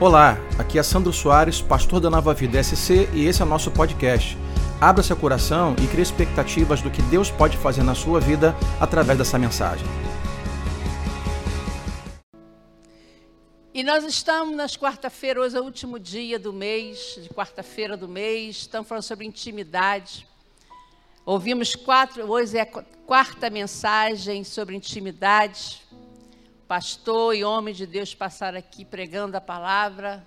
Olá, aqui é Sandro Soares, pastor da Nova Vida SC e esse é o nosso podcast. Abra seu coração e crie expectativas do que Deus pode fazer na sua vida através dessa mensagem. E nós estamos nas quarta-feira, hoje é o último dia do mês, de quarta-feira do mês, estamos falando sobre intimidade. Ouvimos quatro, hoje é a quarta mensagem sobre intimidade. Pastor e homem de Deus passaram aqui pregando a palavra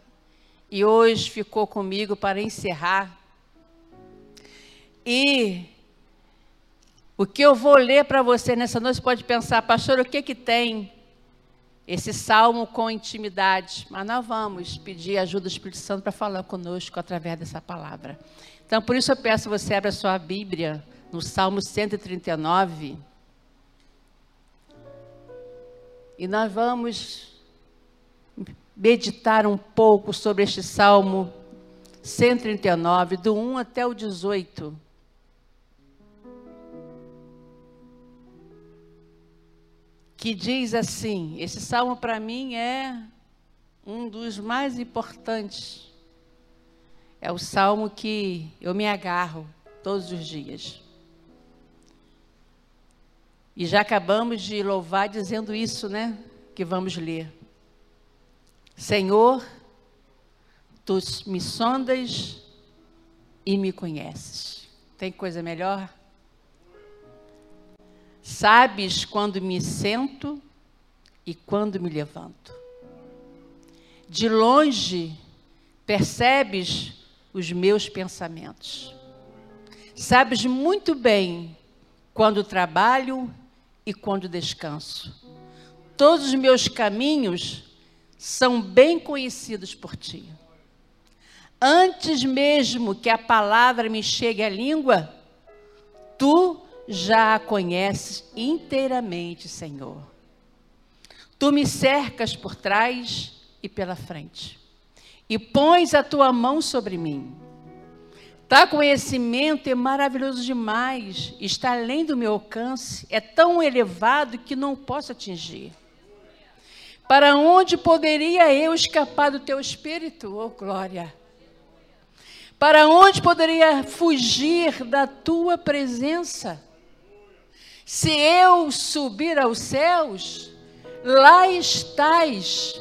e hoje ficou comigo para encerrar. E o que eu vou ler para você nessa noite, pode pensar, pastor, o que que tem esse salmo com intimidade. Mas nós vamos pedir ajuda do Espírito Santo para falar conosco através dessa palavra. Então, por isso eu peço você abra sua Bíblia no Salmo 139. E nós vamos meditar um pouco sobre este Salmo 139, do 1 até o 18. que diz assim: esse salmo para mim é um dos mais importantes. É o salmo que eu me agarro todos os dias. E já acabamos de louvar dizendo isso, né? Que vamos ler. Senhor, tu me sondas e me conheces. Tem coisa melhor? Sabes quando me sento e quando me levanto. De longe percebes os meus pensamentos. Sabes muito bem quando trabalho e quando descanso. Todos os meus caminhos são bem conhecidos por ti. Antes mesmo que a palavra me chegue à língua, tu já a conheces inteiramente, Senhor. Tu me cercas por trás e pela frente, e pões a tua mão sobre mim. Tá conhecimento é maravilhoso demais, está além do meu alcance, é tão elevado que não posso atingir. Para onde poderia eu escapar do teu espírito, oh glória? Para onde poderia fugir da tua presença? Se eu subir aos céus, lá estás.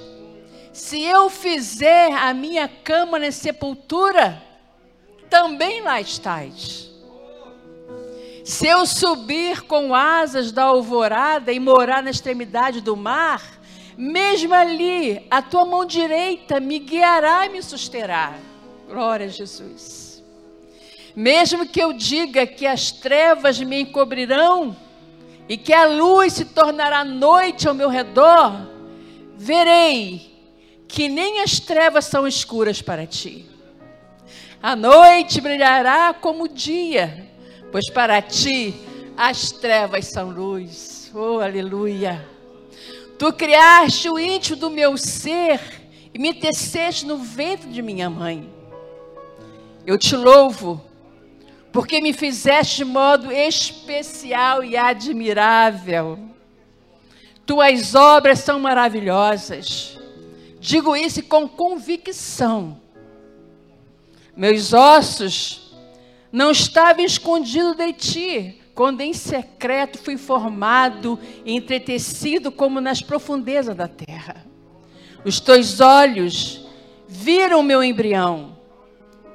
Se eu fizer a minha cama na sepultura, também lá estás. Se eu subir com asas da alvorada e morar na extremidade do mar, mesmo ali a tua mão direita me guiará e me susterá. Glória a Jesus. Mesmo que eu diga que as trevas me encobrirão, e que a luz se tornará noite ao meu redor, verei que nem as trevas são escuras para ti. A noite brilhará como o dia, pois para ti as trevas são luz. Oh, aleluia. Tu criaste o íntimo do meu ser e me teceste no ventre de minha mãe. Eu te louvo porque me fizeste de modo especial e admirável. Tuas obras são maravilhosas. Digo isso com convicção. Meus ossos não estavam escondidos de ti, quando em secreto fui formado e entretecido como nas profundezas da terra. Os teus olhos viram meu embrião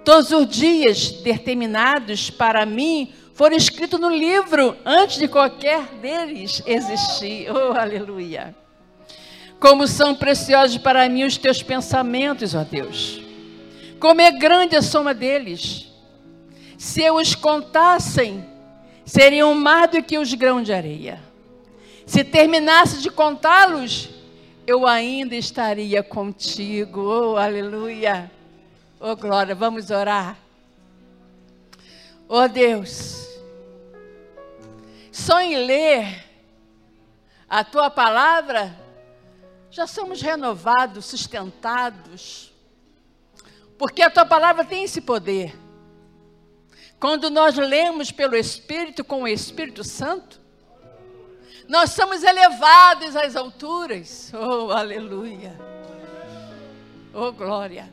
Todos os dias determinados para mim foram escritos no livro antes de qualquer deles existir. Oh, aleluia. Como são preciosos para mim os teus pensamentos, ó Deus. Como é grande a soma deles. Se eu os contassem, seriam mais do que os grãos de areia. Se terminasse de contá-los, eu ainda estaria contigo. Oh, aleluia. Oh, glória, vamos orar. Oh, Deus, só em ler a tua palavra, já somos renovados, sustentados, porque a tua palavra tem esse poder. Quando nós lemos pelo Espírito, com o Espírito Santo, nós somos elevados às alturas. Oh, aleluia. Oh, glória.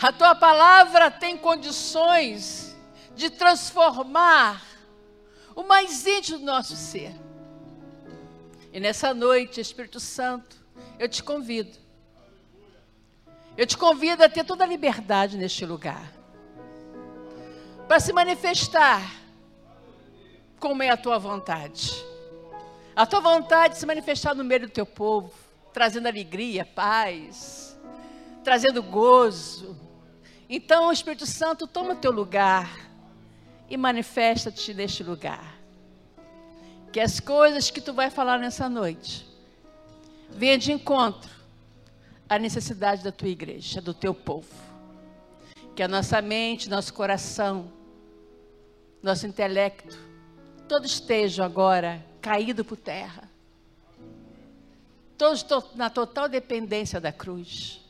A tua palavra tem condições de transformar o mais íntimo do nosso ser. E nessa noite, Espírito Santo, eu te convido. Eu te convido a ter toda a liberdade neste lugar. Para se manifestar como é a tua vontade. A tua vontade de se manifestar no meio do teu povo, trazendo alegria, paz, trazendo gozo. Então, Espírito Santo, toma o teu lugar e manifesta-te neste lugar. Que as coisas que tu vai falar nessa noite venham de encontro à necessidade da tua igreja, do teu povo. Que a nossa mente, nosso coração, nosso intelecto, todos estejam agora caído por terra. Todos na total dependência da cruz.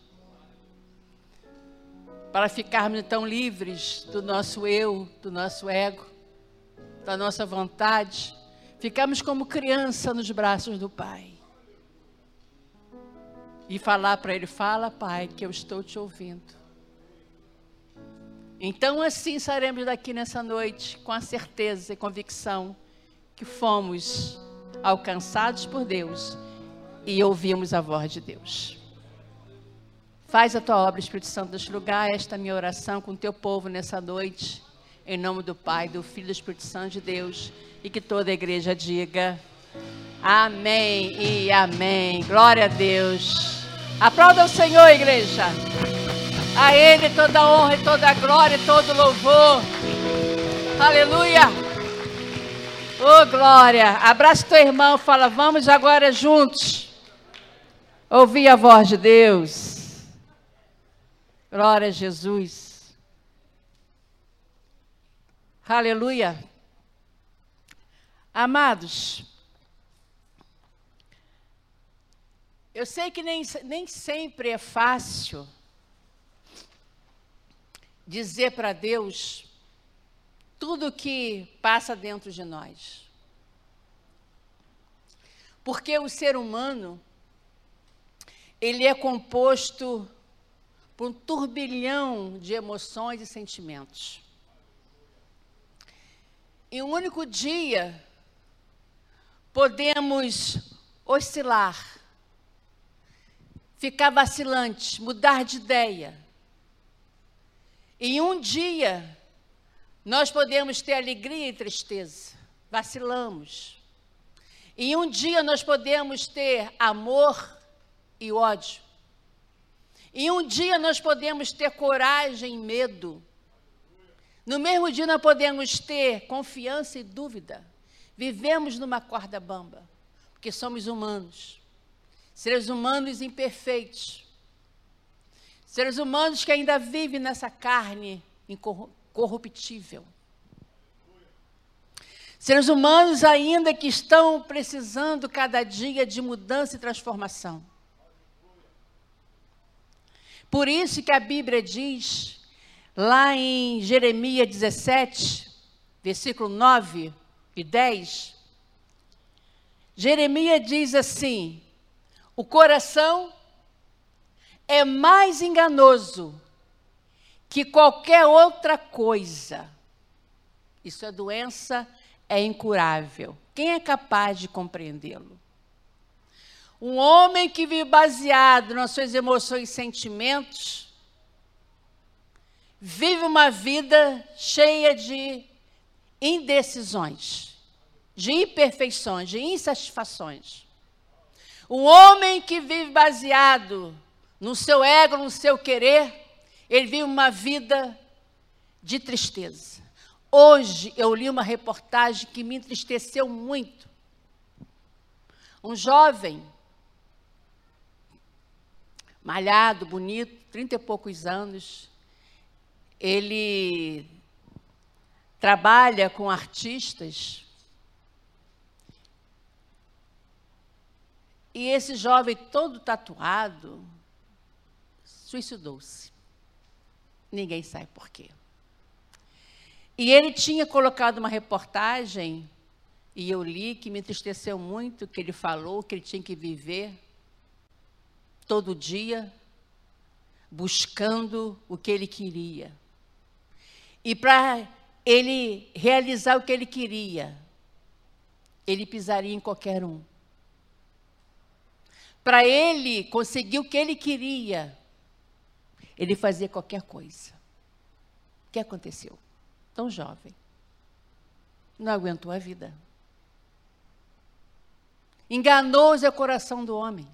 Para ficarmos então livres do nosso eu, do nosso ego, da nossa vontade, ficamos como criança nos braços do Pai. E falar para Ele: Fala, Pai, que eu estou te ouvindo. Então, assim sairemos daqui nessa noite com a certeza e convicção que fomos alcançados por Deus e ouvimos a voz de Deus. Faz a tua obra, Espírito Santo, neste lugar, esta minha oração com o teu povo nessa noite, em nome do Pai, do Filho e do Espírito Santo de Deus, e que toda a igreja diga amém e amém. Glória a Deus. Aplauda o Senhor, igreja. A Ele toda honra toda glória todo louvor. Aleluia. Oh, glória. Abraça teu irmão, fala, vamos agora juntos. Ouvir a voz de Deus. Glória a Jesus. Aleluia. Amados, eu sei que nem, nem sempre é fácil dizer para Deus tudo que passa dentro de nós. Porque o ser humano, ele é composto por um turbilhão de emoções e sentimentos. Em um único dia, podemos oscilar, ficar vacilantes, mudar de ideia. Em um dia, nós podemos ter alegria e tristeza, vacilamos. E um dia nós podemos ter amor e ódio. E um dia nós podemos ter coragem e medo. No mesmo dia nós podemos ter confiança e dúvida. Vivemos numa corda bamba, porque somos humanos. Seres humanos imperfeitos. Seres humanos que ainda vivem nessa carne incorruptível corruptível. Seres humanos ainda que estão precisando cada dia de mudança e transformação. Por isso que a Bíblia diz, lá em Jeremias 17, versículo 9 e 10, Jeremias diz assim: o coração é mais enganoso que qualquer outra coisa. Isso é doença, é incurável. Quem é capaz de compreendê-lo? Um homem que vive baseado nas suas emoções e sentimentos, vive uma vida cheia de indecisões, de imperfeições, de insatisfações. Um homem que vive baseado no seu ego, no seu querer, ele vive uma vida de tristeza. Hoje eu li uma reportagem que me entristeceu muito. Um jovem, malhado, bonito, trinta e poucos anos, ele trabalha com artistas. E esse jovem todo tatuado suicidou-se. Ninguém sabe por quê. E ele tinha colocado uma reportagem, e eu li, que me entristeceu muito, que ele falou que ele tinha que viver todo dia buscando o que ele queria. E para ele realizar o que ele queria, ele pisaria em qualquer um. Para ele conseguir o que ele queria, ele fazia qualquer coisa. O que aconteceu? Tão jovem. Não aguentou a vida. Enganou-se o coração do homem.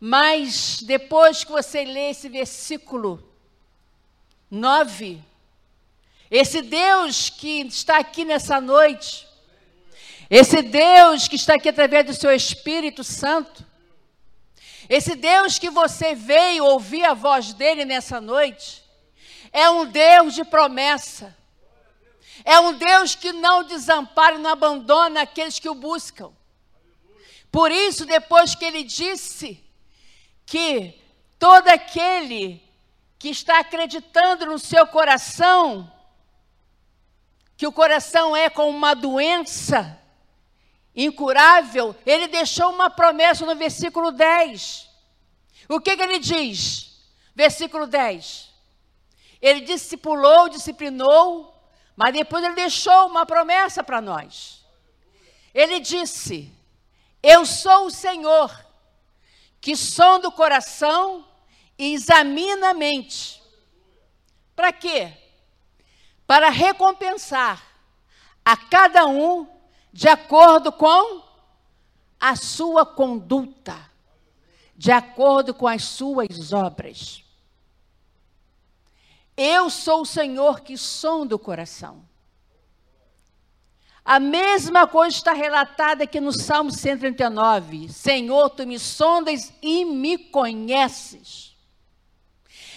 Mas depois que você lê esse versículo 9, esse Deus que está aqui nessa noite, esse Deus que está aqui através do seu Espírito Santo, esse Deus que você veio ouvir a voz dele nessa noite, é um Deus de promessa. É um Deus que não desampara e não abandona aqueles que o buscam. Por isso, depois que ele disse que todo aquele que está acreditando no seu coração, que o coração é como uma doença incurável, ele deixou uma promessa no versículo 10. O que, que ele diz? Versículo 10. Ele discipulou, disciplinou, mas depois ele deixou uma promessa para nós. Ele disse: Eu sou o Senhor que sonda o coração e examina a mente. Para quê? Para recompensar a cada um de acordo com a sua conduta, de acordo com as suas obras. Eu sou o Senhor que sonda o coração. A mesma coisa está relatada aqui no Salmo 139. Senhor, tu me sondas e me conheces.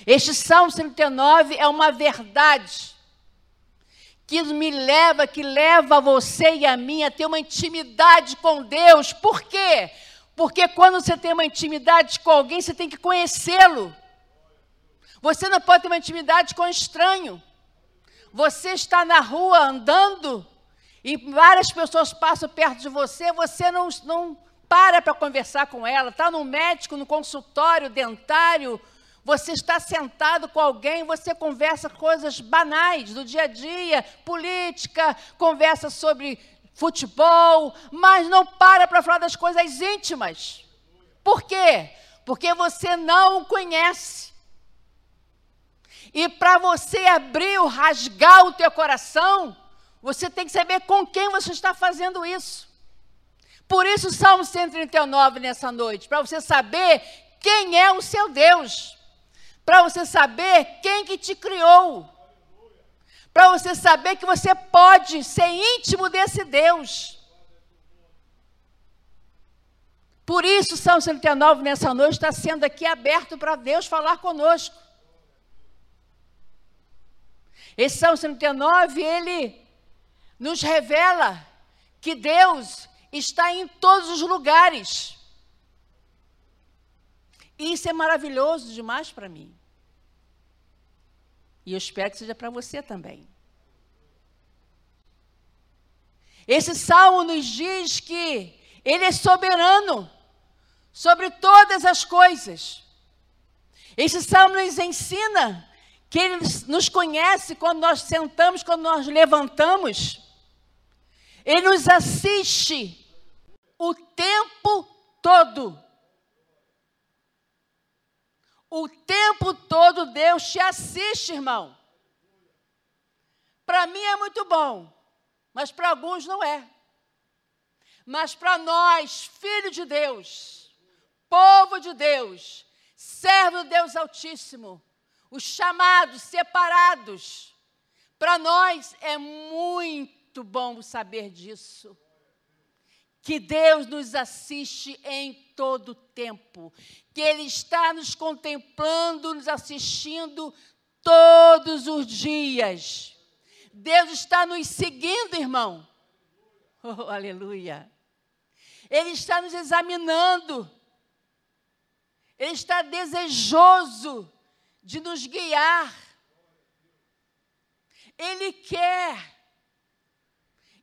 Este Salmo 139 é uma verdade que me leva, que leva você e a mim a ter uma intimidade com Deus. Por quê? Porque quando você tem uma intimidade com alguém, você tem que conhecê-lo. Você não pode ter uma intimidade com um estranho. Você está na rua andando e várias pessoas passam perto de você, você não, não para para conversar com ela, está no médico, no consultório dentário, você está sentado com alguém, você conversa coisas banais do dia a dia, política, conversa sobre futebol, mas não para para falar das coisas íntimas. Por quê? Porque você não o conhece. E para você abrir, rasgar o teu coração, você tem que saber com quem você está fazendo isso. Por isso, Salmo 139 nessa noite, para você saber quem é o seu Deus, para você saber quem que te criou, para você saber que você pode ser íntimo desse Deus. Por isso, Salmo 139 nessa noite está sendo aqui aberto para Deus falar conosco. Esse Salmo 139, ele nos revela que Deus está em todos os lugares. E isso é maravilhoso demais para mim. E eu espero que seja para você também. Esse salmo nos diz que Ele é soberano sobre todas as coisas. Esse salmo nos ensina que Ele nos conhece quando nós sentamos, quando nós levantamos. Ele nos assiste o tempo todo. O tempo todo Deus te assiste, irmão. Para mim é muito bom, mas para alguns não é. Mas para nós, filho de Deus, povo de Deus, servo do Deus Altíssimo, os chamados, separados, para nós é muito muito bom saber disso. Que Deus nos assiste em todo tempo, que Ele está nos contemplando, nos assistindo todos os dias. Deus está nos seguindo, irmão. Oh, aleluia. Ele está nos examinando. Ele está desejoso de nos guiar. Ele quer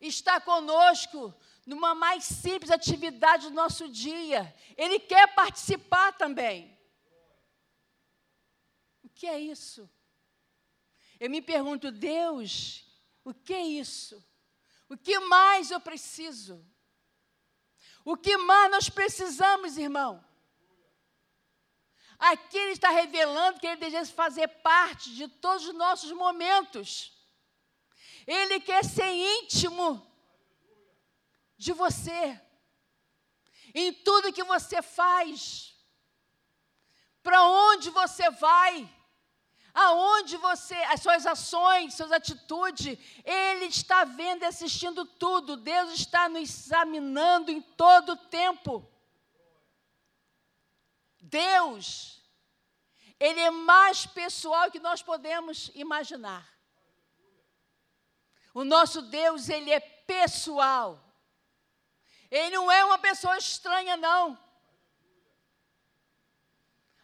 está conosco numa mais simples atividade do nosso dia. Ele quer participar também. O que é isso? Eu me pergunto, Deus, o que é isso? O que mais eu preciso? O que mais nós precisamos, irmão? Aqui ele está revelando que ele deseja fazer parte de todos os nossos momentos. Ele quer ser íntimo de você, em tudo que você faz, para onde você vai, aonde você, as suas ações, suas atitudes, Ele está vendo e assistindo tudo, Deus está nos examinando em todo o tempo. Deus, Ele é mais pessoal que nós podemos imaginar. O nosso Deus, Ele é pessoal. Ele não é uma pessoa estranha, não.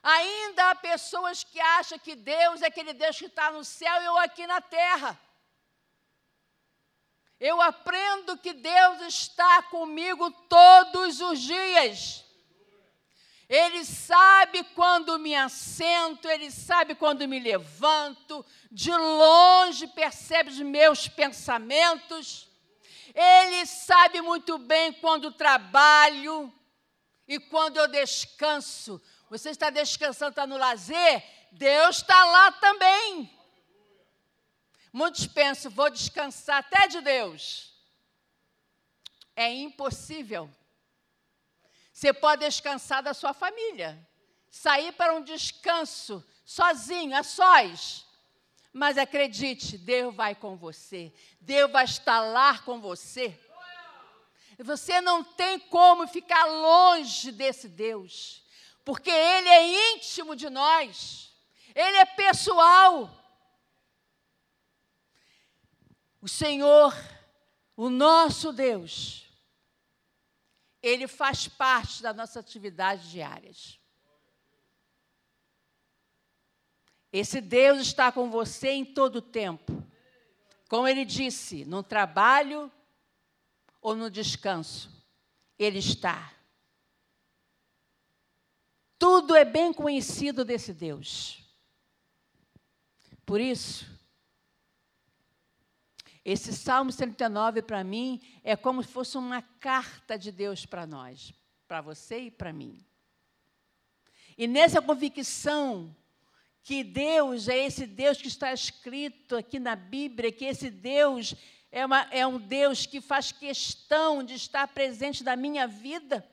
Ainda há pessoas que acham que Deus é aquele Deus que está no céu e eu aqui na terra. Eu aprendo que Deus está comigo todos os dias. Ele sabe quando me assento, ele sabe quando me levanto, de longe percebe os meus pensamentos. Ele sabe muito bem quando trabalho e quando eu descanso. Você está descansando, está no lazer? Deus está lá também. Muitos pensam, vou descansar até de Deus. É impossível. Você pode descansar da sua família, sair para um descanso sozinho, a sós. Mas acredite, Deus vai com você. Deus vai estar lá com você. Você não tem como ficar longe desse Deus, porque Ele é íntimo de nós, Ele é pessoal. O Senhor, o nosso Deus, Ele faz parte das nossas atividades diárias. Esse Deus está com você em todo o tempo. Como ele disse, no trabalho ou no descanso, ele está. Tudo é bem conhecido desse Deus. Por isso, esse Salmo 109 para mim é como se fosse uma carta de Deus para nós, para você e para mim. E nessa convicção que Deus é esse Deus que está escrito aqui na Bíblia, que esse Deus é, uma, é um Deus que faz questão de estar presente na minha vida.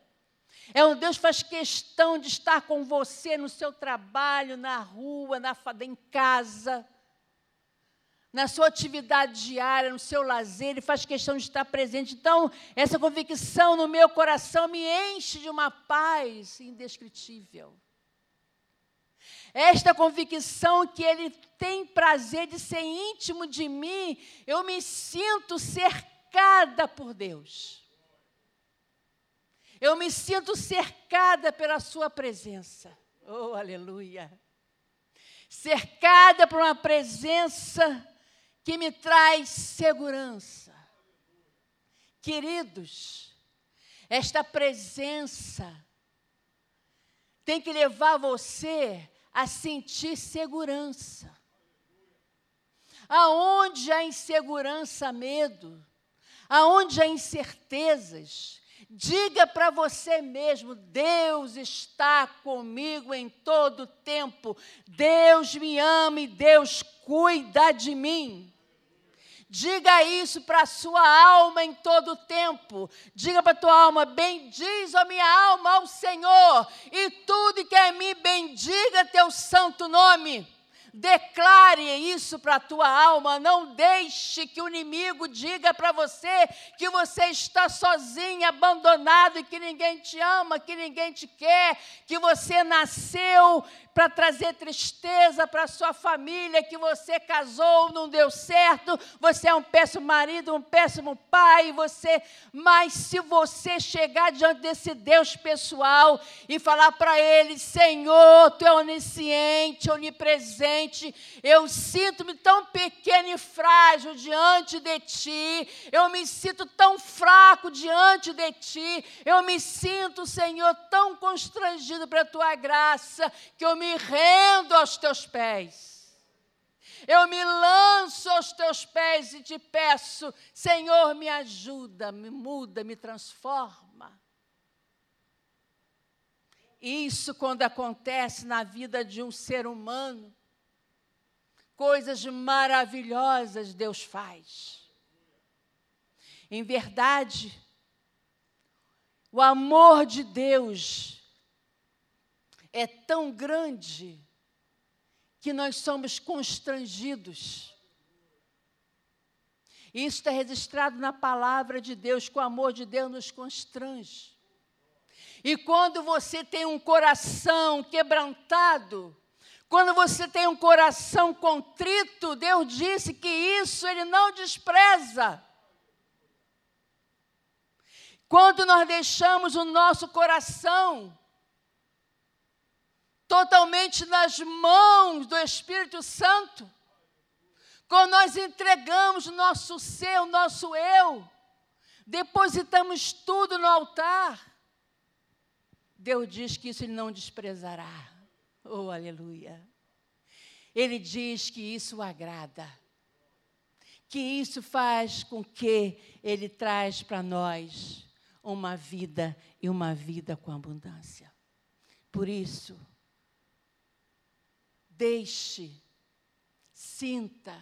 É um Deus que faz questão de estar com você no seu trabalho, na rua, na, em casa, na sua atividade diária, no seu lazer, ele faz questão de estar presente. Então, essa convicção no meu coração me enche de uma paz indescritível. Esta convicção que Ele tem prazer de ser íntimo de mim, eu me sinto cercada por Deus. Eu me sinto cercada pela Sua presença. Oh, aleluia! Cercada por uma presença que me traz segurança. Queridos, esta presença tem que levar você a sentir segurança. Aonde há insegurança, medo, aonde há incertezas, diga para você mesmo: Deus está comigo em todo tempo, Deus me ama e Deus cuida de mim. Diga isso para a sua alma em todo o tempo. Diga para a tua alma: bendiz a minha alma ao Senhor, e tudo que é mim, bendiga teu santo nome. Declare isso para a tua alma. Não deixe que o inimigo diga para você que você está sozinho, abandonado que ninguém te ama, que ninguém te quer, que você nasceu para trazer tristeza para sua família, que você casou, não deu certo, você é um péssimo marido, um péssimo pai, você, mas se você chegar diante desse Deus pessoal e falar para ele, Senhor, tu é onisciente, onipresente, eu sinto-me tão pequeno e frágil diante de ti, eu me sinto tão fraco diante de ti, eu me sinto, Senhor, tão constrangido para a tua graça, que eu me rendo aos teus pés. Eu me lanço aos teus pés e te peço, Senhor, me ajuda, me muda, me transforma. Isso, quando acontece na vida de um ser humano, coisas maravilhosas Deus faz. Em verdade, o amor de Deus é tão grande que nós somos constrangidos. Isso está registrado na palavra de Deus, que o amor de Deus nos constrange. E quando você tem um coração quebrantado, quando você tem um coração contrito, Deus disse que isso Ele não despreza. Quando nós deixamos o nosso coração totalmente nas mãos do Espírito Santo. Quando nós entregamos nosso ser, o nosso eu, depositamos tudo no altar, Deus diz que isso Ele não desprezará. Oh, aleluia. Ele diz que isso agrada, que isso faz com que Ele traz para nós uma vida e uma vida com abundância. Por isso, Deixe, sinta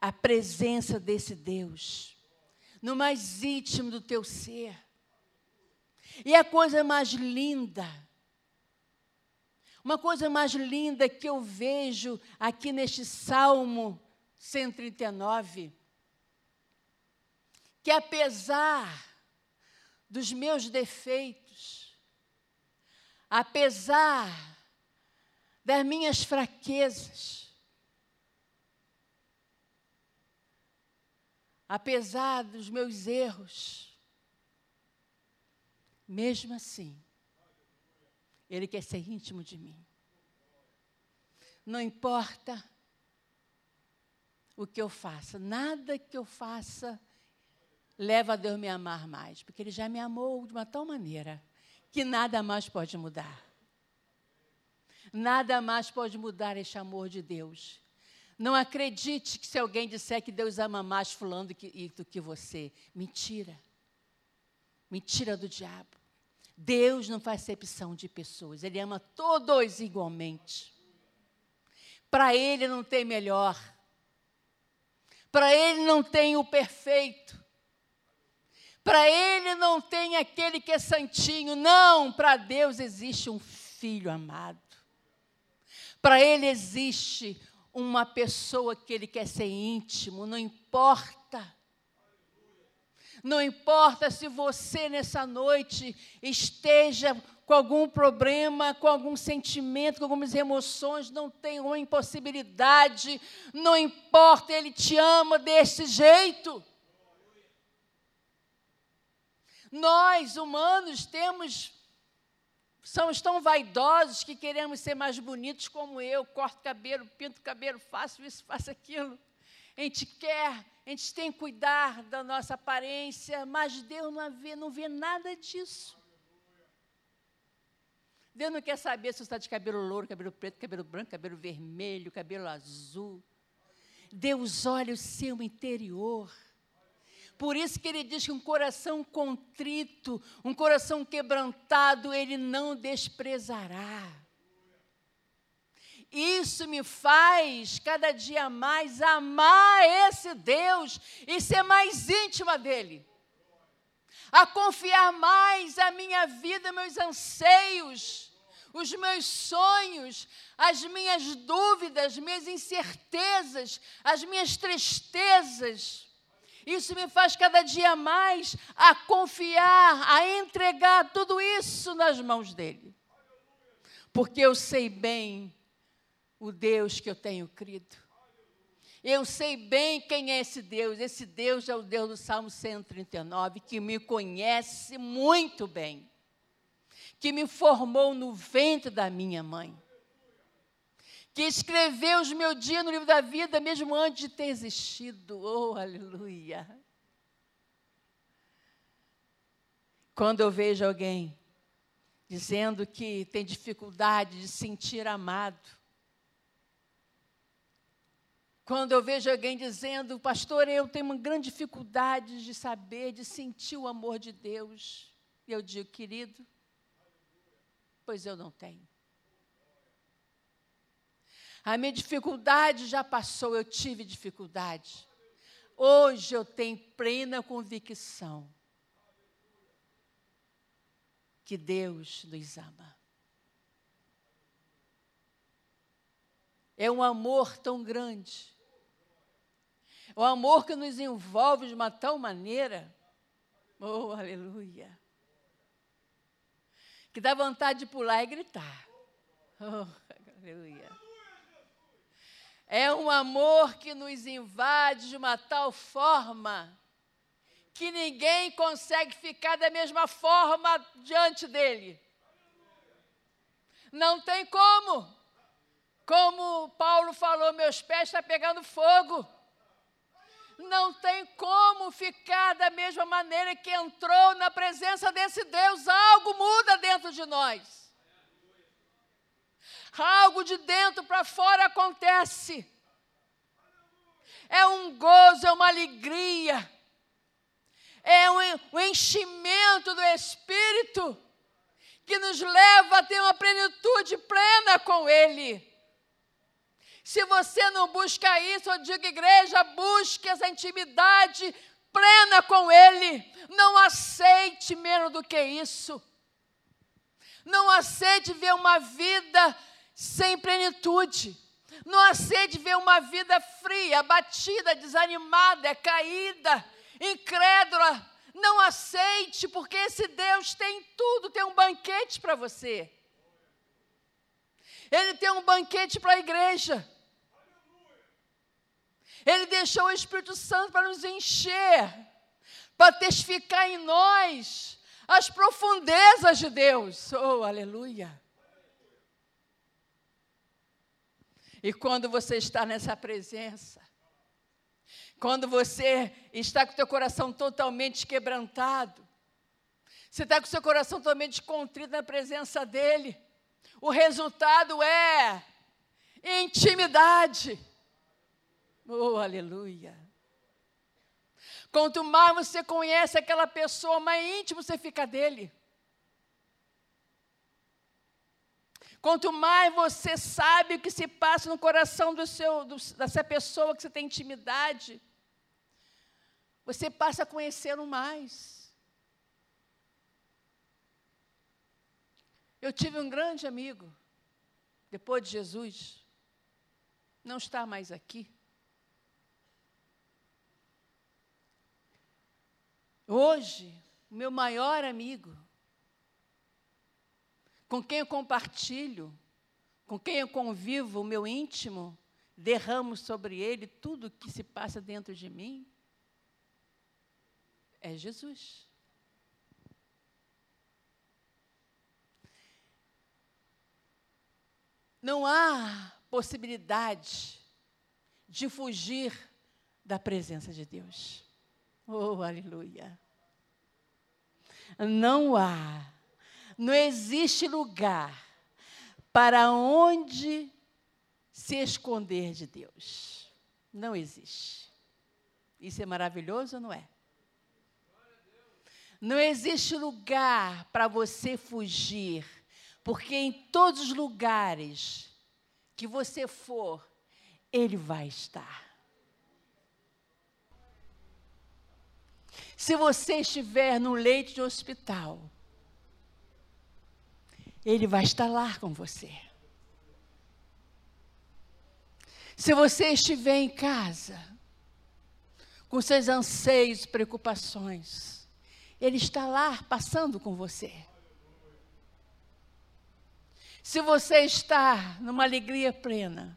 a presença desse Deus no mais íntimo do teu ser. E a coisa mais linda, uma coisa mais linda que eu vejo aqui neste Salmo 139, que apesar dos meus defeitos, apesar das minhas fraquezas. Apesar dos meus erros, mesmo assim, Ele quer ser íntimo de mim. Não importa o que eu faça, nada que eu faça leva a Deus me amar mais, porque Ele já me amou de uma tal maneira que nada mais pode mudar. Nada mais pode mudar este amor de Deus. Não acredite que se alguém disser que Deus ama mais fulano do que, você. Mentira. Mentira do diabo. Deus não faz acepção de pessoas. Ele ama todos igualmente. Para Ele não tem melhor. Para Ele não tem o perfeito. Para Ele não tem aquele que é santinho. Não, para Deus existe um filho amado. Para ele existe uma pessoa que ele quer ser íntimo, não importa. Não importa se você nessa noite esteja com algum problema, com algum sentimento, com algumas emoções, não tem uma impossibilidade, não importa, ele te ama desse jeito. Nós, humanos, temos Somos tão vaidosos que queremos ser mais bonitos como eu, corto cabelo, pinto cabelo, faço isso, faço aquilo. A gente quer, a gente tem que cuidar da nossa aparência, mas Deus não vê, não vê nada disso. Deus não quer saber se você está de cabelo louro, cabelo preto, cabelo branco, cabelo vermelho, cabelo azul. Deus olha o seu interior. Por isso que ele diz que um coração contrito, um coração quebrantado, ele não desprezará. Isso me faz cada dia mais amar esse Deus e ser mais íntima dele. A confiar mais a minha vida, meus anseios, os meus sonhos, as minhas dúvidas, minhas incertezas, as minhas tristezas isso me faz cada dia mais a confiar, a entregar tudo isso nas mãos dele. Porque eu sei bem o Deus que eu tenho crido. Eu sei bem quem é esse Deus. Esse Deus é o Deus do Salmo 139, que me conhece muito bem, que me formou no ventre da minha mãe, que escreveu os meus dias no livro da vida, mesmo antes de ter existido. Oh, aleluia! Quando eu vejo alguém dizendo que tem dificuldade de sentir amado, quando eu vejo alguém dizendo, pastor, eu tenho uma grande dificuldade de saber, de sentir o amor de Deus, e eu digo, querido, pois eu não tenho. A minha dificuldade já passou, eu tive dificuldade. Hoje eu tenho plena convicção que Deus nos ama. É um amor tão grande. É um amor que nos envolve de uma tal maneira. Oh, aleluia. Que dá vontade de pular e gritar. Oh, aleluia. É um amor que nos invade de uma tal forma que ninguém consegue ficar da mesma forma diante dele. Não tem como. Como Paulo falou, meus pés estão pegando fogo. Não tem como ficar da mesma maneira que entrou na presença desse Deus. Algo muda dentro de nós. Algo de dentro para fora acontece. É um gozo, é uma alegria é um enchimento do Espírito que nos leva a ter uma plenitude plena com Ele. Se você não busca isso, eu digo, igreja, busque essa intimidade plena com Ele. Não aceite menos do que isso. Não aceite ver uma vida sem plenitude. Não aceite ver uma vida fria, abatida, desanimada, caída incrédula, não aceite, porque esse Deus tem tudo, tem um banquete para você. Ele tem um banquete para a igreja. Ele deixou o Espírito Santo para nos encher, para testificar em nós as profundezas de Deus. Oh, aleluia! E quando você está nessa presença, quando você está com o seu coração totalmente quebrantado, você está com o seu coração totalmente contrito na presença dEle, o resultado é intimidade. Oh, aleluia. Quanto mais você conhece aquela pessoa, mais íntimo você fica dele. Quanto mais você sabe o que se passa no coração do seu, do, dessa pessoa que você tem intimidade, você passa a conhecê-lo mais. Eu tive um grande amigo, depois de Jesus, não está mais aqui. Hoje, o meu maior amigo, com quem eu compartilho, com quem eu convivo, o meu íntimo, derramo sobre ele tudo que se passa dentro de mim, é Jesus. Não há possibilidade de fugir da presença de Deus. Oh, aleluia. Não há, não existe lugar para onde se esconder de Deus. Não existe. Isso é maravilhoso, não é? Não existe lugar para você fugir, porque em todos os lugares que você for, Ele vai estar. Se você estiver no leito de hospital, Ele vai estar lá com você. Se você estiver em casa, com seus anseios, preocupações, ele está lá passando com você. Se você está numa alegria plena,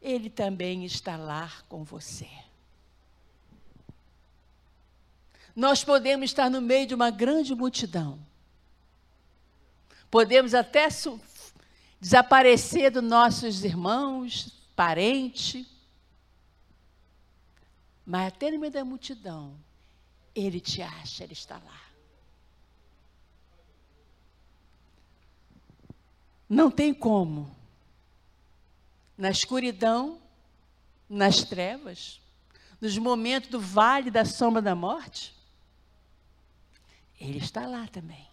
Ele também está lá com você. Nós podemos estar no meio de uma grande multidão. Podemos até desaparecer dos nossos irmãos, parentes. Mas até no meio da multidão, ele te acha, ele está lá. Não tem como. Na escuridão, nas trevas, nos momentos do vale da sombra da morte, ele está lá também.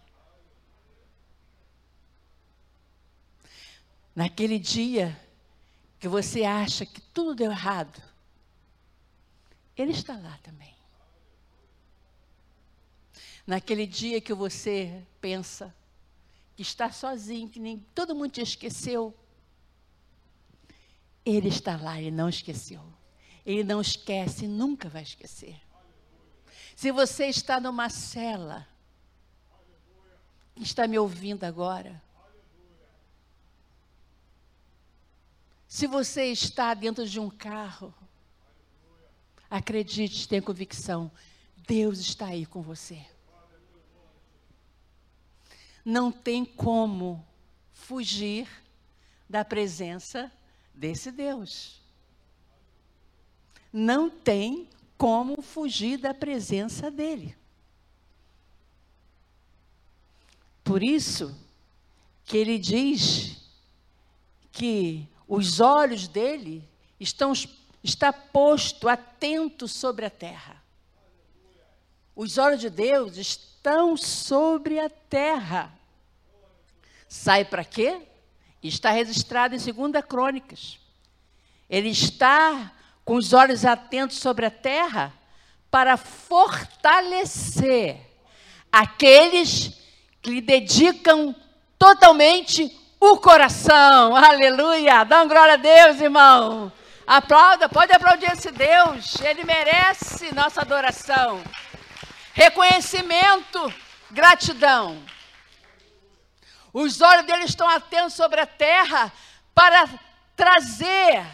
Naquele dia que você acha que tudo deu errado, ele está lá também. Naquele dia que você pensa que está sozinho, que nem todo mundo te esqueceu, ele está lá, ele não esqueceu. Ele não esquece, nunca vai esquecer. Se você está numa cela, está me ouvindo agora, se você está dentro de um carro, acredite, tenha convicção, Deus está aí com você. Não tem como fugir da presença desse Deus. Não tem como fugir da presença dele. Por isso que ele diz que os olhos dele estão está posto atento sobre a terra. Os olhos de Deus estão sobre a terra. Sai para quê? Está registrado em 2 Crônicas. Ele está com os olhos atentos sobre a terra para fortalecer aqueles que lhe dedicam totalmente o coração. Aleluia! Dá uma glória a Deus, irmão. Aplauda, pode aplaudir esse Deus. Ele merece nossa adoração. Reconhecimento, gratidão. Os olhos dele estão atentos sobre a terra para trazer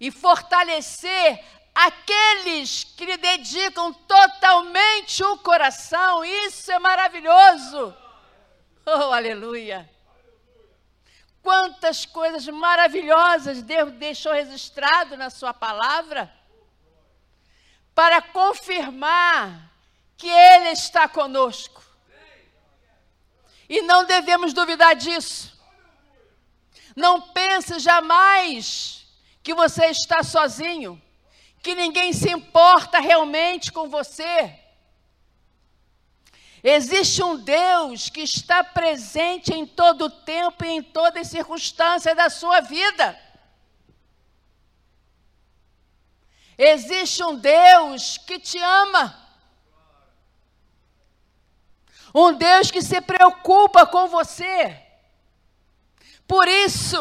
e fortalecer aqueles que lhe dedicam totalmente o coração. Isso é maravilhoso. Oh, aleluia. Quantas coisas maravilhosas Deus deixou registrado na sua palavra para confirmar que ele está conosco. E não devemos duvidar disso. Não pense jamais que você está sozinho, que ninguém se importa realmente com você. Existe um Deus que está presente em todo o tempo e em todas as circunstâncias da sua vida. Existe um Deus que te ama. Um Deus que se preocupa com você. Por isso,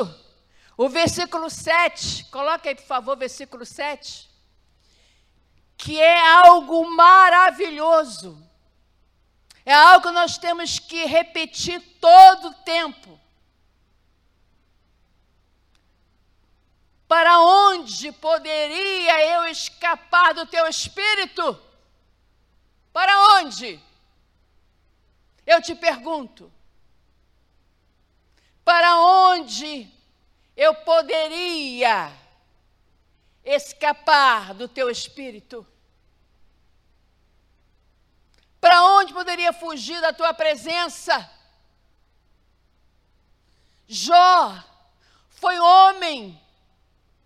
o versículo 7, coloca aí por favor, versículo 7, que é algo maravilhoso. É algo que nós temos que repetir todo o tempo. Para onde poderia eu escapar do teu espírito? Para onde? Eu te pergunto: para onde eu poderia escapar do teu espírito? Para onde poderia fugir da tua presença? Jó foi homem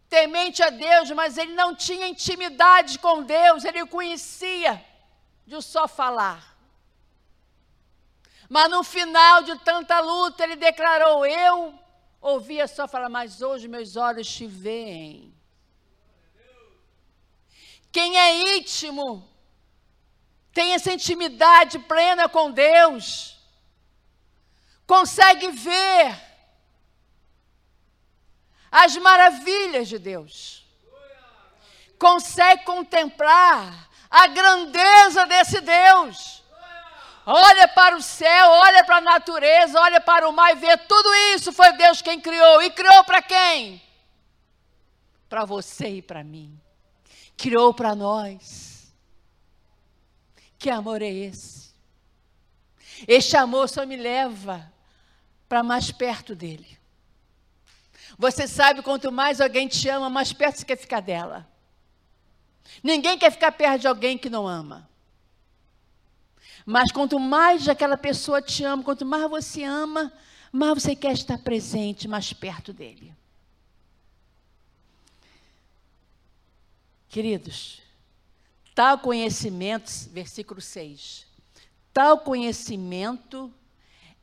temente a Deus, mas ele não tinha intimidade com Deus, ele conhecia de só falar. Mas no final de tanta luta, ele declarou: Eu ouvia só falar, mas hoje meus olhos te veem. Quem é íntimo, tem essa intimidade plena com Deus, consegue ver as maravilhas de Deus, consegue contemplar a grandeza desse Deus olha para o céu, olha para a natureza, olha para o mar e vê tudo isso foi Deus quem criou. E criou para quem? Para você e para mim. Criou para nós. Que amor é esse? Este amor só me leva para mais perto dele. Você sabe quanto mais alguém te ama, mais perto você quer ficar dela. Ninguém quer ficar perto de alguém que não ama. Mas quanto mais aquela pessoa te ama, quanto mais você ama, mais você quer estar presente, mais perto dele. Queridos, tal conhecimento, versículo 6, tal conhecimento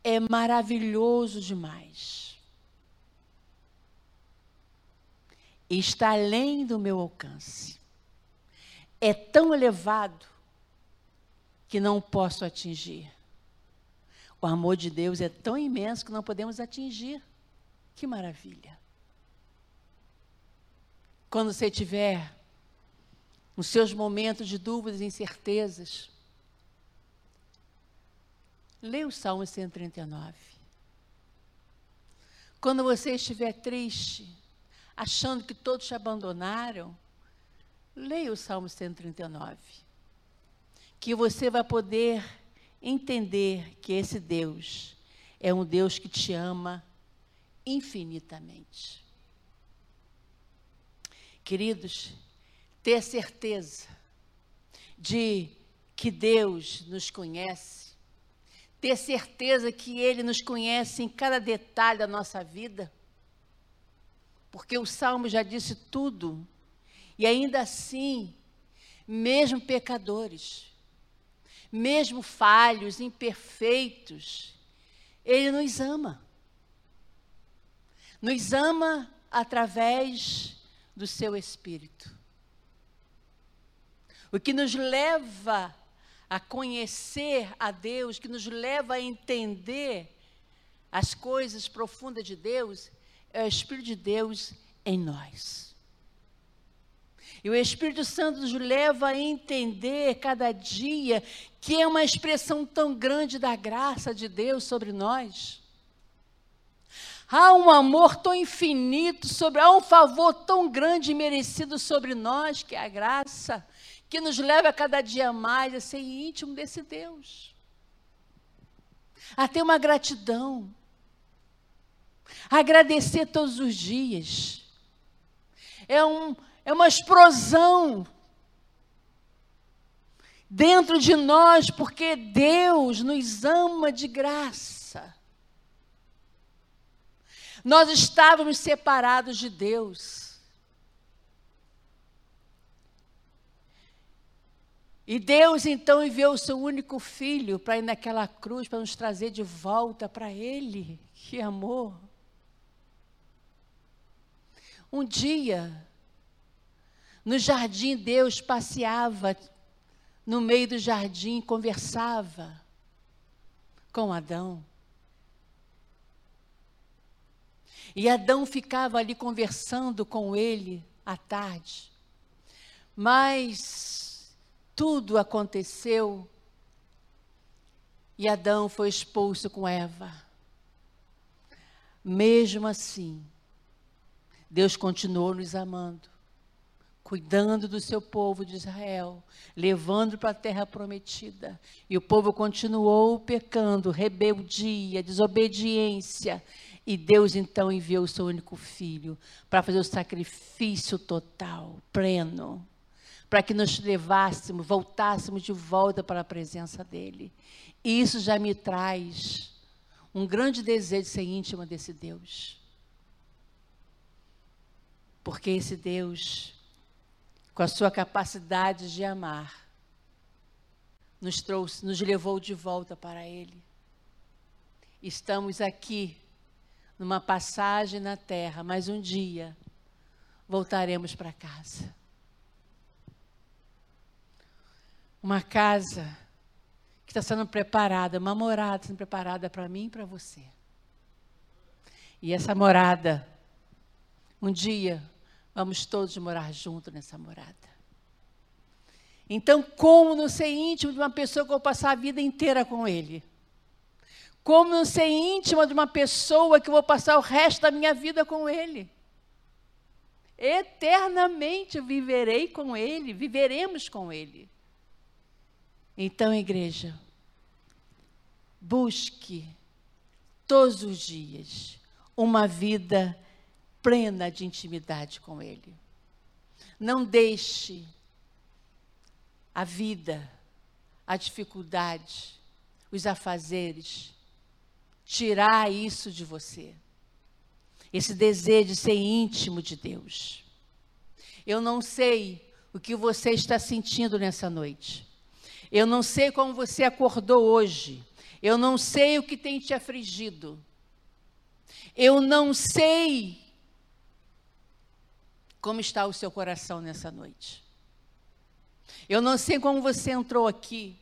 é maravilhoso demais. Está além do meu alcance. É tão elevado que não posso atingir. O amor de Deus é tão imenso que não podemos atingir. Que maravilha. Quando você tiver nos seus momentos de dúvidas e incertezas, leia o Salmo 139. Quando você estiver triste, achando que todos te abandonaram, leia o Salmo 139 que você vai poder entender que esse Deus é um Deus que te ama infinitamente. Queridos, ter certeza de que Deus nos conhece, ter certeza que Ele nos conhece em cada detalhe da nossa vida, porque o Salmo já disse tudo, e ainda assim, mesmo pecadores, mesmo falhos, imperfeitos, Ele nos ama. Nos ama através do seu Espírito. O que nos leva a conhecer a Deus, que nos leva a entender as coisas profundas de Deus, é o Espírito de Deus em nós. E o Espírito Santo nos leva a entender cada dia que é uma expressão tão grande da graça de Deus sobre nós. Há um amor tão infinito sobre, há um favor tão grande e merecido sobre nós, que é a graça, que nos leva a cada dia mais a ser íntimo desse Deus. A ter uma gratidão. A agradecer todos os dias. É um, é uma explosão dentro de nós, porque Deus nos ama de graça. Nós estávamos separados de Deus. E Deus então enviou o seu único filho para ir naquela cruz, para nos trazer de volta para Ele. Que amor! Um dia, no jardim, Deus passeava no meio do jardim, conversava com Adão. E Adão ficava ali conversando com ele à tarde. Mas tudo aconteceu e Adão foi expulso com Eva. Mesmo assim, Deus continuou nos amando cuidando do seu povo de Israel, levando para a terra prometida. E o povo continuou pecando, rebeldia, desobediência. E Deus então enviou o seu único filho para fazer o sacrifício total, pleno, para que nos levássemos, voltássemos de volta para a presença dele. E isso já me traz um grande desejo de ser íntima desse Deus. Porque esse Deus com a sua capacidade de amar, nos trouxe, nos levou de volta para Ele. Estamos aqui numa passagem na terra, mas um dia voltaremos para casa. Uma casa que está sendo preparada, uma morada sendo preparada para mim e para você. E essa morada, um dia, Vamos todos morar junto nessa morada. Então, como não ser íntimo de uma pessoa que eu vou passar a vida inteira com ele? Como não ser íntima de uma pessoa que eu vou passar o resto da minha vida com ele? Eternamente viverei com ele, viveremos com ele. Então, igreja, busque todos os dias uma vida plena de intimidade com Ele. Não deixe a vida, a dificuldade, os afazeres tirar isso de você. Esse desejo de ser íntimo de Deus. Eu não sei o que você está sentindo nessa noite. Eu não sei como você acordou hoje. Eu não sei o que tem te afligido. Eu não sei como está o seu coração nessa noite. Eu não sei como você entrou aqui.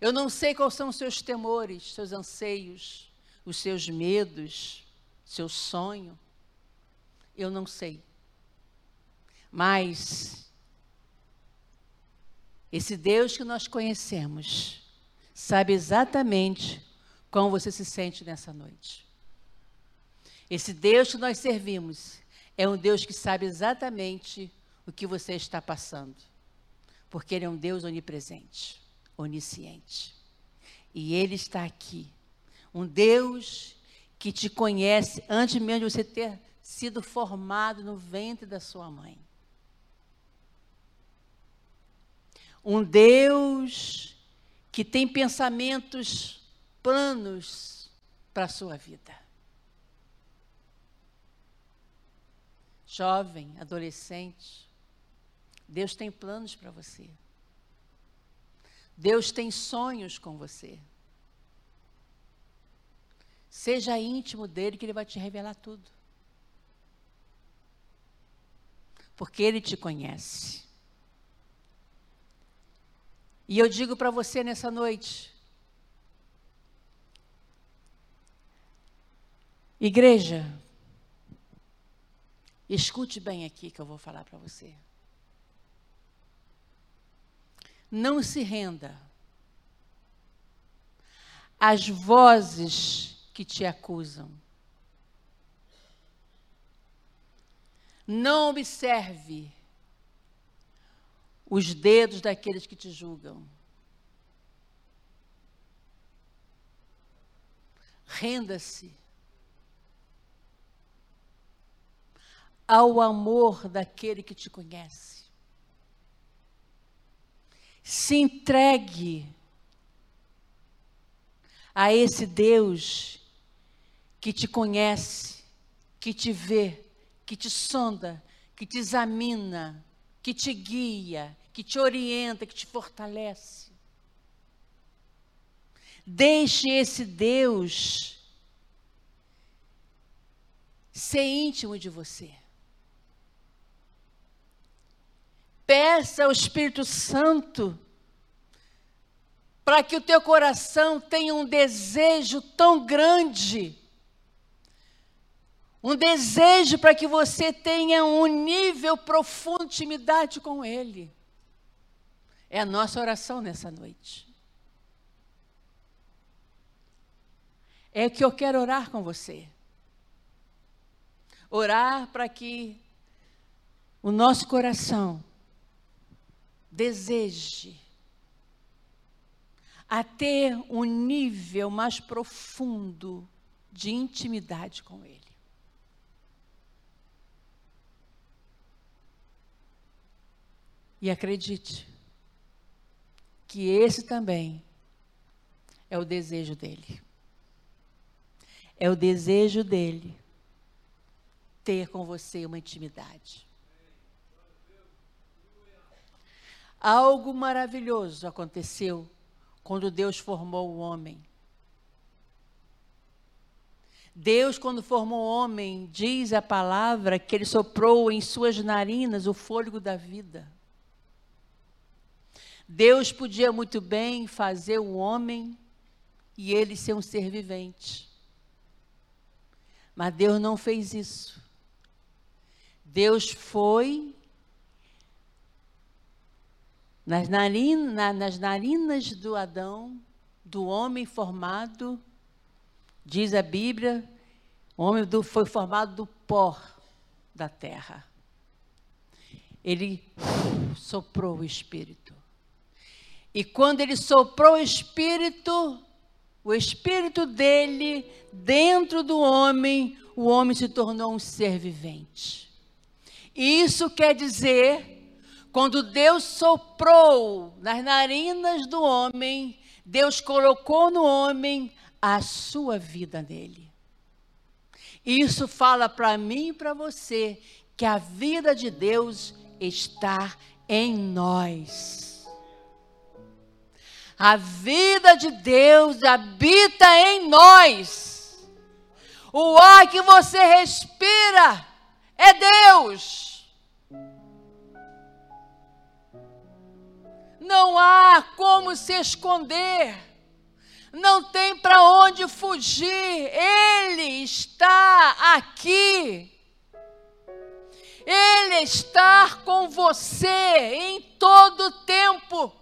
Eu não sei quais são os seus temores, seus anseios, os seus medos, seu sonho. Eu não sei. Mas esse Deus que nós conhecemos sabe exatamente como você se sente nessa noite. Esse Deus que nós servimos é um Deus que sabe exatamente o que você está passando, porque Ele é um Deus onipresente, onisciente. E Ele está aqui. Um Deus que te conhece antes mesmo de você ter sido formado no ventre da sua mãe. Um Deus que tem pensamentos, planos para a sua vida. Jovem, adolescente, Deus tem planos para você. Deus tem sonhos com você. Seja íntimo dele, que ele vai te revelar tudo. Porque ele te conhece. E eu digo para você nessa noite, igreja, escute bem aqui que eu vou falar para você. Não se renda às vozes que te acusam. Não observe os dedos daqueles que te julgam. Renda-se ao amor daquele que te conhece. Se entregue a esse Deus que te conhece, que te vê, que te sonda, que te examina, que te guia, que te orienta, que te fortalece. Deixe esse Deus ser íntimo de você. Peça ao Espírito Santo para que o teu coração tenha um desejo tão grande, um desejo para que você tenha um nível profundo de intimidade com Ele. É a nossa oração nessa noite. É que eu quero orar com você. Orar para que o nosso coração deseje a ter um nível mais profundo de intimidade com Ele. E acredite, que esse também é o desejo dele. É o desejo dele ter com você uma intimidade. Algo maravilhoso aconteceu quando Deus formou o homem. Deus, quando formou o homem, diz a palavra que ele soprou em suas narinas o fôlego da vida. Deus podia muito bem fazer o homem e ele ser um ser vivente. Mas Deus não fez isso. Deus foi nas narinas, nas narinas do Adão, do homem formado, diz a Bíblia, o homem do, foi formado do pó da terra. Ele soprou o Espírito. E quando ele soprou o espírito, o espírito dele dentro do homem, o homem se tornou um ser vivente. E isso quer dizer, quando Deus soprou nas narinas do homem, Deus colocou no homem a sua vida nele. Isso fala para mim e para você que a vida de Deus está em nós. A vida de Deus habita em nós. O ar que você respira é Deus. Não há como se esconder. Não tem para onde fugir. Ele está aqui. Ele está com você em todo o tempo.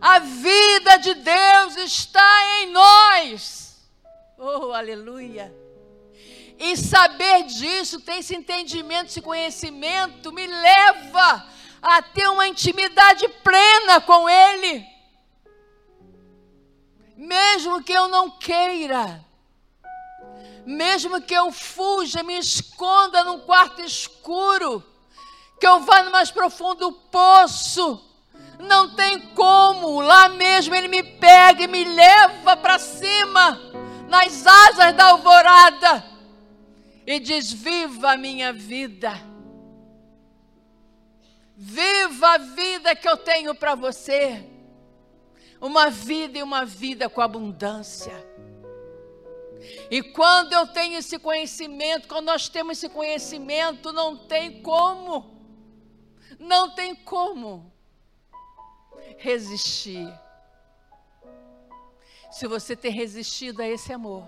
A vida de Deus está em nós. Oh, aleluia. E saber disso, ter esse entendimento, esse conhecimento, me leva a ter uma intimidade plena com Ele. Mesmo que eu não queira, mesmo que eu fuja, me esconda num quarto escuro, que eu vá no mais profundo poço, não tem como, lá mesmo Ele me pega e me leva para cima, nas asas da alvorada, e diz: Viva a minha vida, viva a vida que eu tenho para você, uma vida e uma vida com abundância. E quando eu tenho esse conhecimento, quando nós temos esse conhecimento, não tem como, não tem como resistir. Se você ter resistido a esse amor,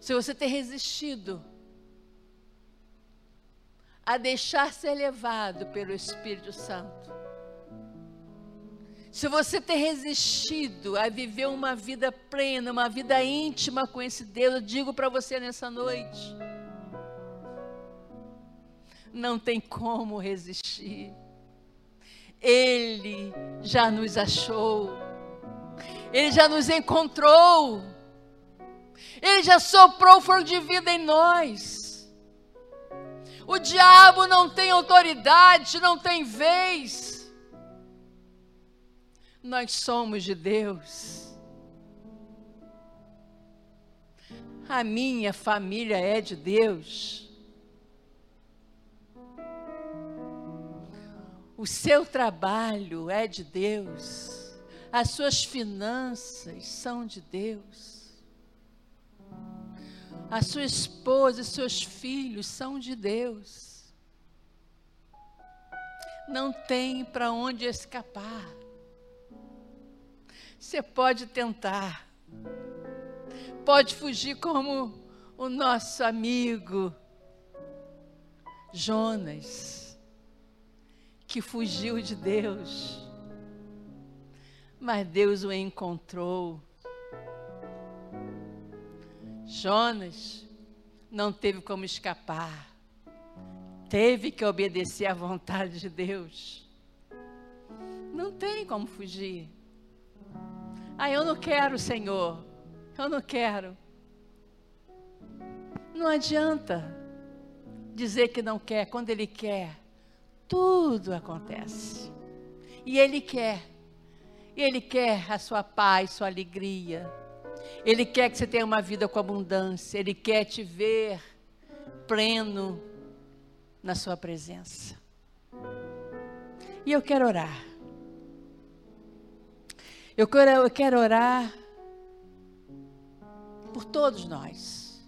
se você ter resistido a deixar ser levado pelo Espírito Santo, se você ter resistido a viver uma vida plena, uma vida íntima com esse Deus, eu digo para você nessa noite, não tem como resistir. Ele já nos achou, Ele já nos encontrou, Ele já soprou fogo de vida em nós. O diabo não tem autoridade, não tem vez nós somos de Deus. A minha família é de Deus. O seu trabalho é de Deus. As suas finanças são de Deus. A sua esposa e seus filhos são de Deus. Não tem para onde escapar. Você pode tentar, pode fugir como o nosso amigo Jonas, que fugiu de Deus, mas Deus o encontrou. Jonas não teve como escapar, teve que obedecer à vontade de Deus. Não tem como fugir. Ah, eu não quero, Senhor. Eu não quero. Não adianta dizer que não quer. Quando Ele quer, tudo acontece. E Ele quer. Ele quer a sua paz, sua alegria. Ele quer que você tenha uma vida com abundância. Ele quer te ver pleno na Sua presença. E eu quero orar. Eu quero, eu quero orar por todos nós.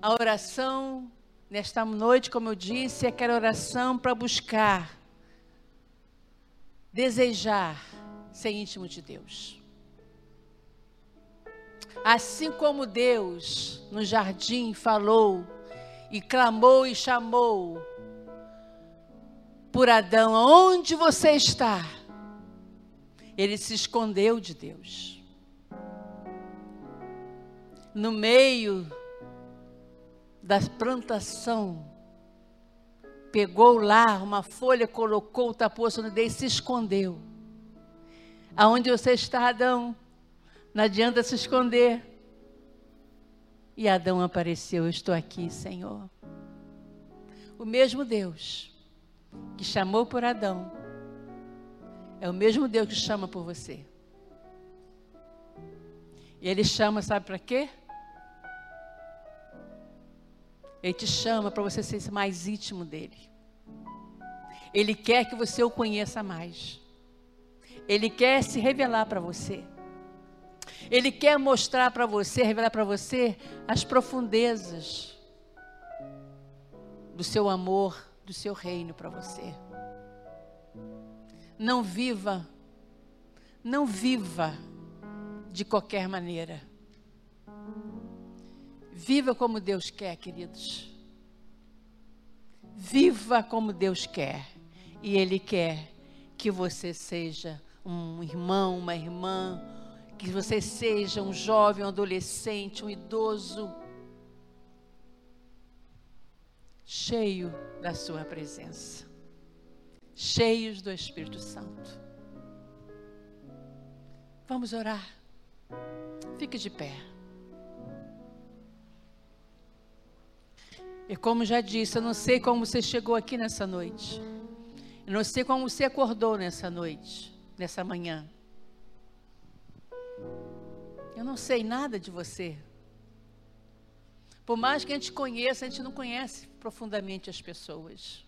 A oração nesta noite, como eu disse, é aquela oração para buscar, desejar ser íntimo de Deus. Assim como Deus no jardim falou e clamou e chamou por Adão, onde você está? Ele se escondeu de Deus. No meio da plantação, pegou lá uma folha, colocou, tapou a sonidez e se escondeu. Aonde você está, Adão? Não adianta se esconder. E Adão apareceu: Eu estou aqui, Senhor. O mesmo Deus que chamou por Adão é o mesmo Deus que chama por você. E Ele chama, sabe para quê? Ele te chama para você ser mais íntimo dele. Ele quer que você o conheça mais. Ele quer se revelar para você. Ele quer mostrar para você, revelar para você as profundezas do seu amor, do seu reino para você. Não viva, não viva de qualquer maneira. Viva como Deus quer, queridos. Viva como Deus quer. E Ele quer que você seja um irmão, uma irmã, que você seja um jovem, um adolescente, um idoso, cheio da Sua presença, cheios do Espírito Santo. Vamos orar. Fique de pé. E como já disse, eu não sei como você chegou aqui nessa noite. Eu não sei como você acordou nessa noite, nessa manhã. Eu não sei nada de você. Por mais que a gente conheça, a gente não conhece profundamente as pessoas.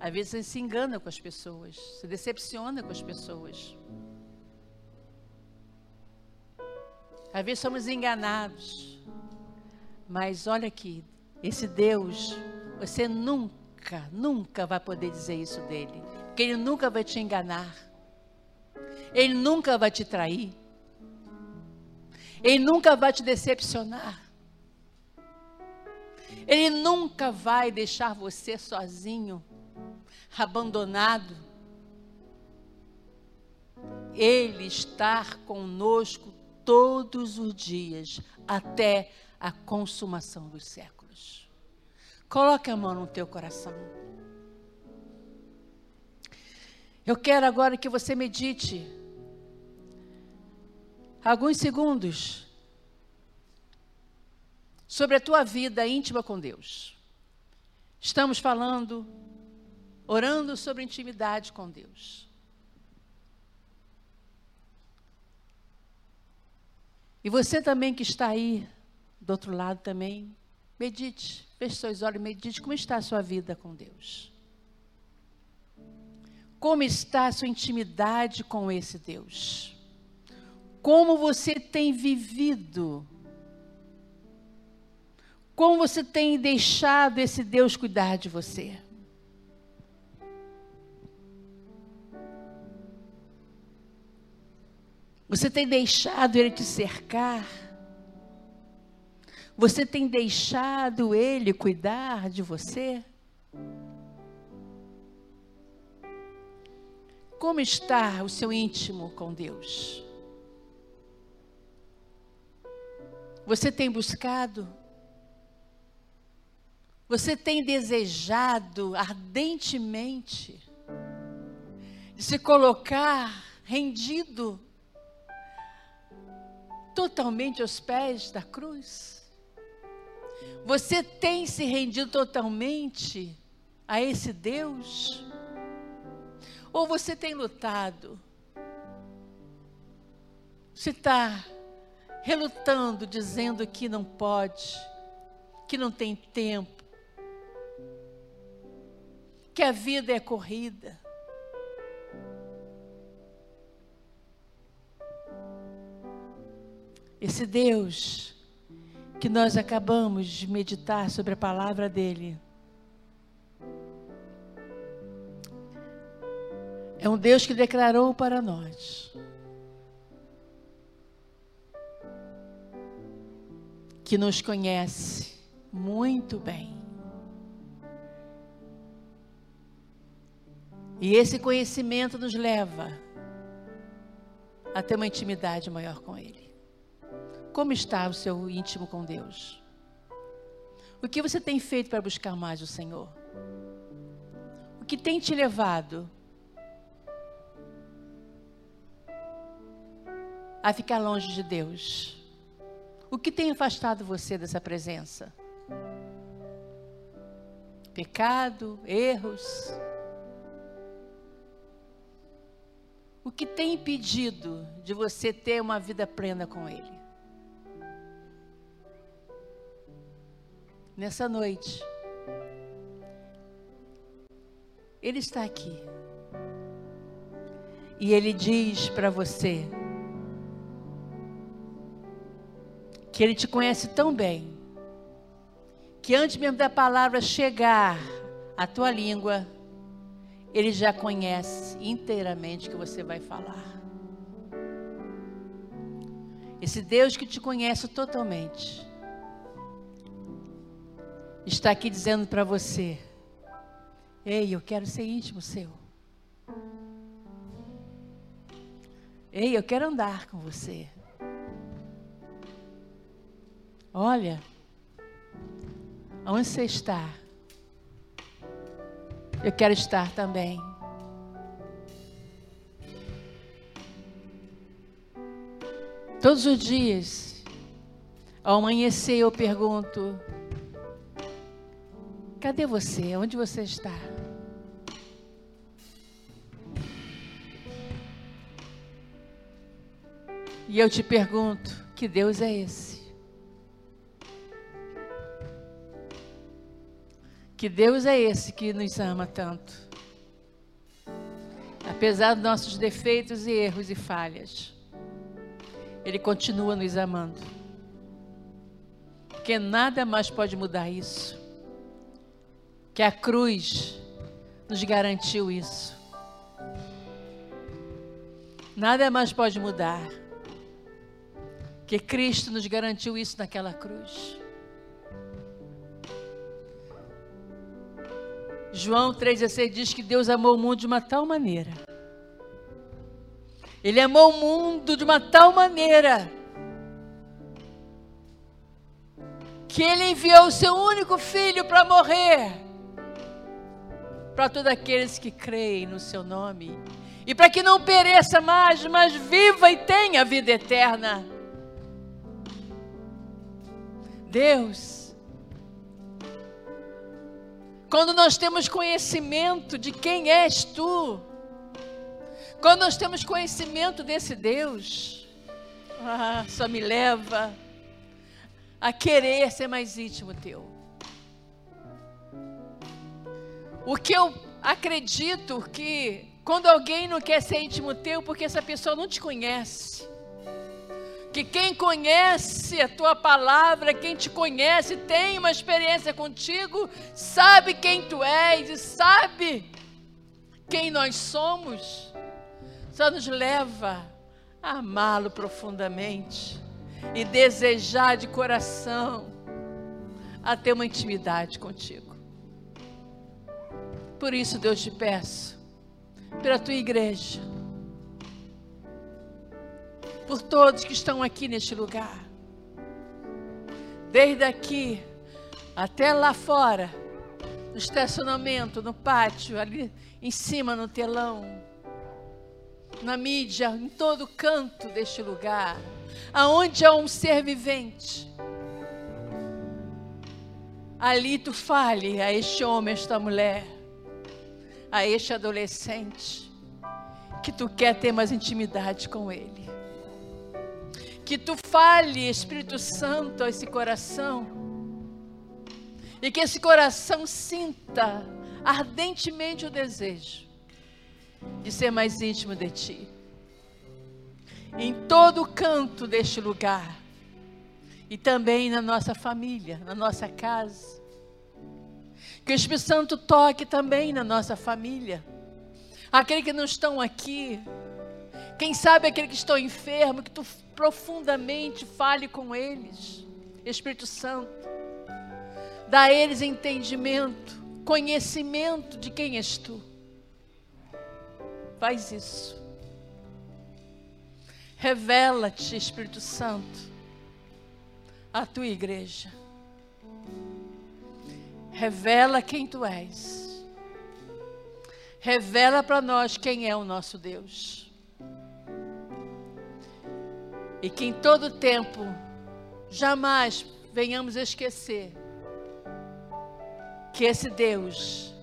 Às vezes a gente se engana com as pessoas, se decepciona com as pessoas. Às vezes somos enganados. Mas olha aqui, esse Deus, você nunca, nunca vai poder dizer isso dele. Porque ele nunca vai te enganar. Ele nunca vai te trair. Ele nunca vai te decepcionar. Ele nunca vai deixar você sozinho, abandonado. Ele está conosco todos os dias, até a consumação dos séculos. Coloque a mão no teu coração. Eu quero agora que você medite alguns segundos sobre a tua vida íntima com Deus. Estamos falando, orando sobre intimidade com Deus. E você também que está aí do outro lado também, medite, feche seus olhos, medite como está a sua vida com Deus. Como está a sua intimidade com esse Deus? Como você tem vivido? Como você tem deixado esse Deus cuidar de você? Você tem deixado Ele te cercar? Você tem deixado Ele cuidar de você? Como está o seu íntimo com Deus? Você tem buscado? Você tem desejado ardentemente de se colocar rendido totalmente aos pés da cruz? Você tem se rendido totalmente a esse Deus? Ou você tem lutado? Você está relutando, dizendo que não pode, que não tem tempo, que a vida é corrida. Esse Deus que nós acabamos de meditar sobre a palavra dele. É um Deus que declarou para nós que nos conhece muito bem. E esse conhecimento nos leva a ter uma intimidade maior com Ele. Como está o seu íntimo com Deus? O que você tem feito para buscar mais o Senhor? O que tem te levado a ficar longe de Deus? O que tem afastado você dessa presença? Pecado, erros. O que tem impedido de você ter uma vida plena com Ele? Nessa noite, Ele está aqui. E Ele diz para você que Ele te conhece tão bem que antes mesmo da palavra chegar à tua língua, ele já conhece inteiramente o que você vai falar. Esse Deus que te conhece totalmente está aqui dizendo para você: Ei, eu quero ser íntimo seu. Ei, eu quero andar com você. Olha, Onde você está? Eu quero estar também. Todos os dias, ao amanhecer, eu pergunto: cadê você? Onde você está? E eu te pergunto: que Deus é esse? Que Deus é esse que nos ama tanto. Apesar dos nossos defeitos e erros e falhas, Ele continua nos amando. Porque nada mais pode mudar isso. Que a cruz nos garantiu isso. Nada mais pode mudar. Que Cristo nos garantiu isso naquela cruz. João 3,16 diz que Deus amou o mundo de uma tal maneira. Ele amou o mundo de uma tal maneira que ele enviou o seu único filho para morrer para todos aqueles que creem no seu nome e para que não pereça mais, mas viva e tenha vida eterna. Deus quando nós temos conhecimento de quem és tu, quando nós temos conhecimento desse Deus, ah, só me leva a querer ser mais íntimo teu. O que eu acredito que quando alguém não quer ser íntimo teu, porque essa pessoa não te conhece, que quem conhece a tua palavra, quem te conhece, tem uma experiência contigo, sabe quem tu és e sabe quem nós somos, só nos leva a amá-lo profundamente e desejar de coração a ter uma intimidade contigo. Por isso, Deus te peço, pela tua igreja, por todos que estão aqui neste lugar. Desde aqui até lá fora, no estacionamento, no pátio, ali em cima no telão, na mídia, em todo canto deste lugar, aonde há um ser vivente. Ali tu fale a este homem, a esta mulher, a este adolescente, que tu quer ter mais intimidade com ele que tu fale, Espírito Santo, a esse coração, e que esse coração sinta ardentemente o desejo de ser mais íntimo de ti. Em todo canto deste lugar, e também na nossa família, na nossa casa. Que o Espírito Santo toque também na nossa família. Aqueles que não estão aqui, quem sabe aquele que estou enfermo, que tu profundamente fale com eles. Espírito Santo, dá a eles entendimento, conhecimento de quem és tu. Faz isso. Revela-te, Espírito Santo, à tua igreja. Revela quem tu és. Revela para nós quem é o nosso Deus. E que em todo tempo jamais venhamos esquecer que esse Deus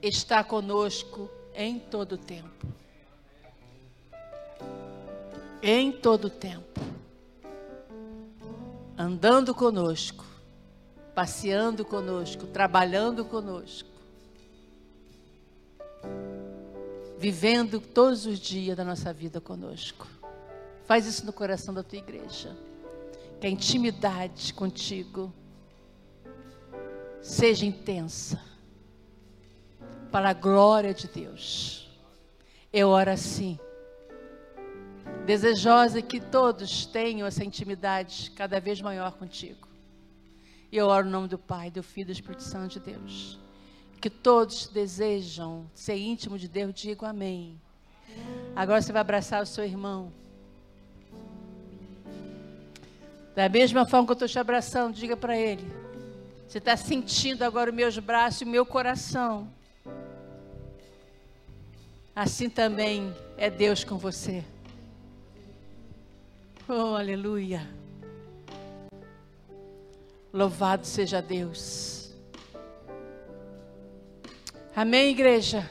está conosco em todo tempo. Em todo tempo. Andando conosco, passeando conosco, trabalhando conosco. Vivendo todos os dias da nossa vida conosco. Faz isso no coração da tua igreja. Que a intimidade contigo seja intensa. Para a glória de Deus. Eu oro assim. Desejosa que todos tenham essa intimidade cada vez maior contigo. E eu oro no nome do Pai, do Filho e do Espírito Santo de Deus. Que todos desejam ser íntimo de Deus, digo amém. Agora você vai abraçar o seu irmão. Da mesma forma que eu estou te abraçando, diga para ele. Você está sentindo agora os meus braços e o meu coração. Assim também é Deus com você. Oh, aleluia. Louvado seja Deus. Amém, igreja.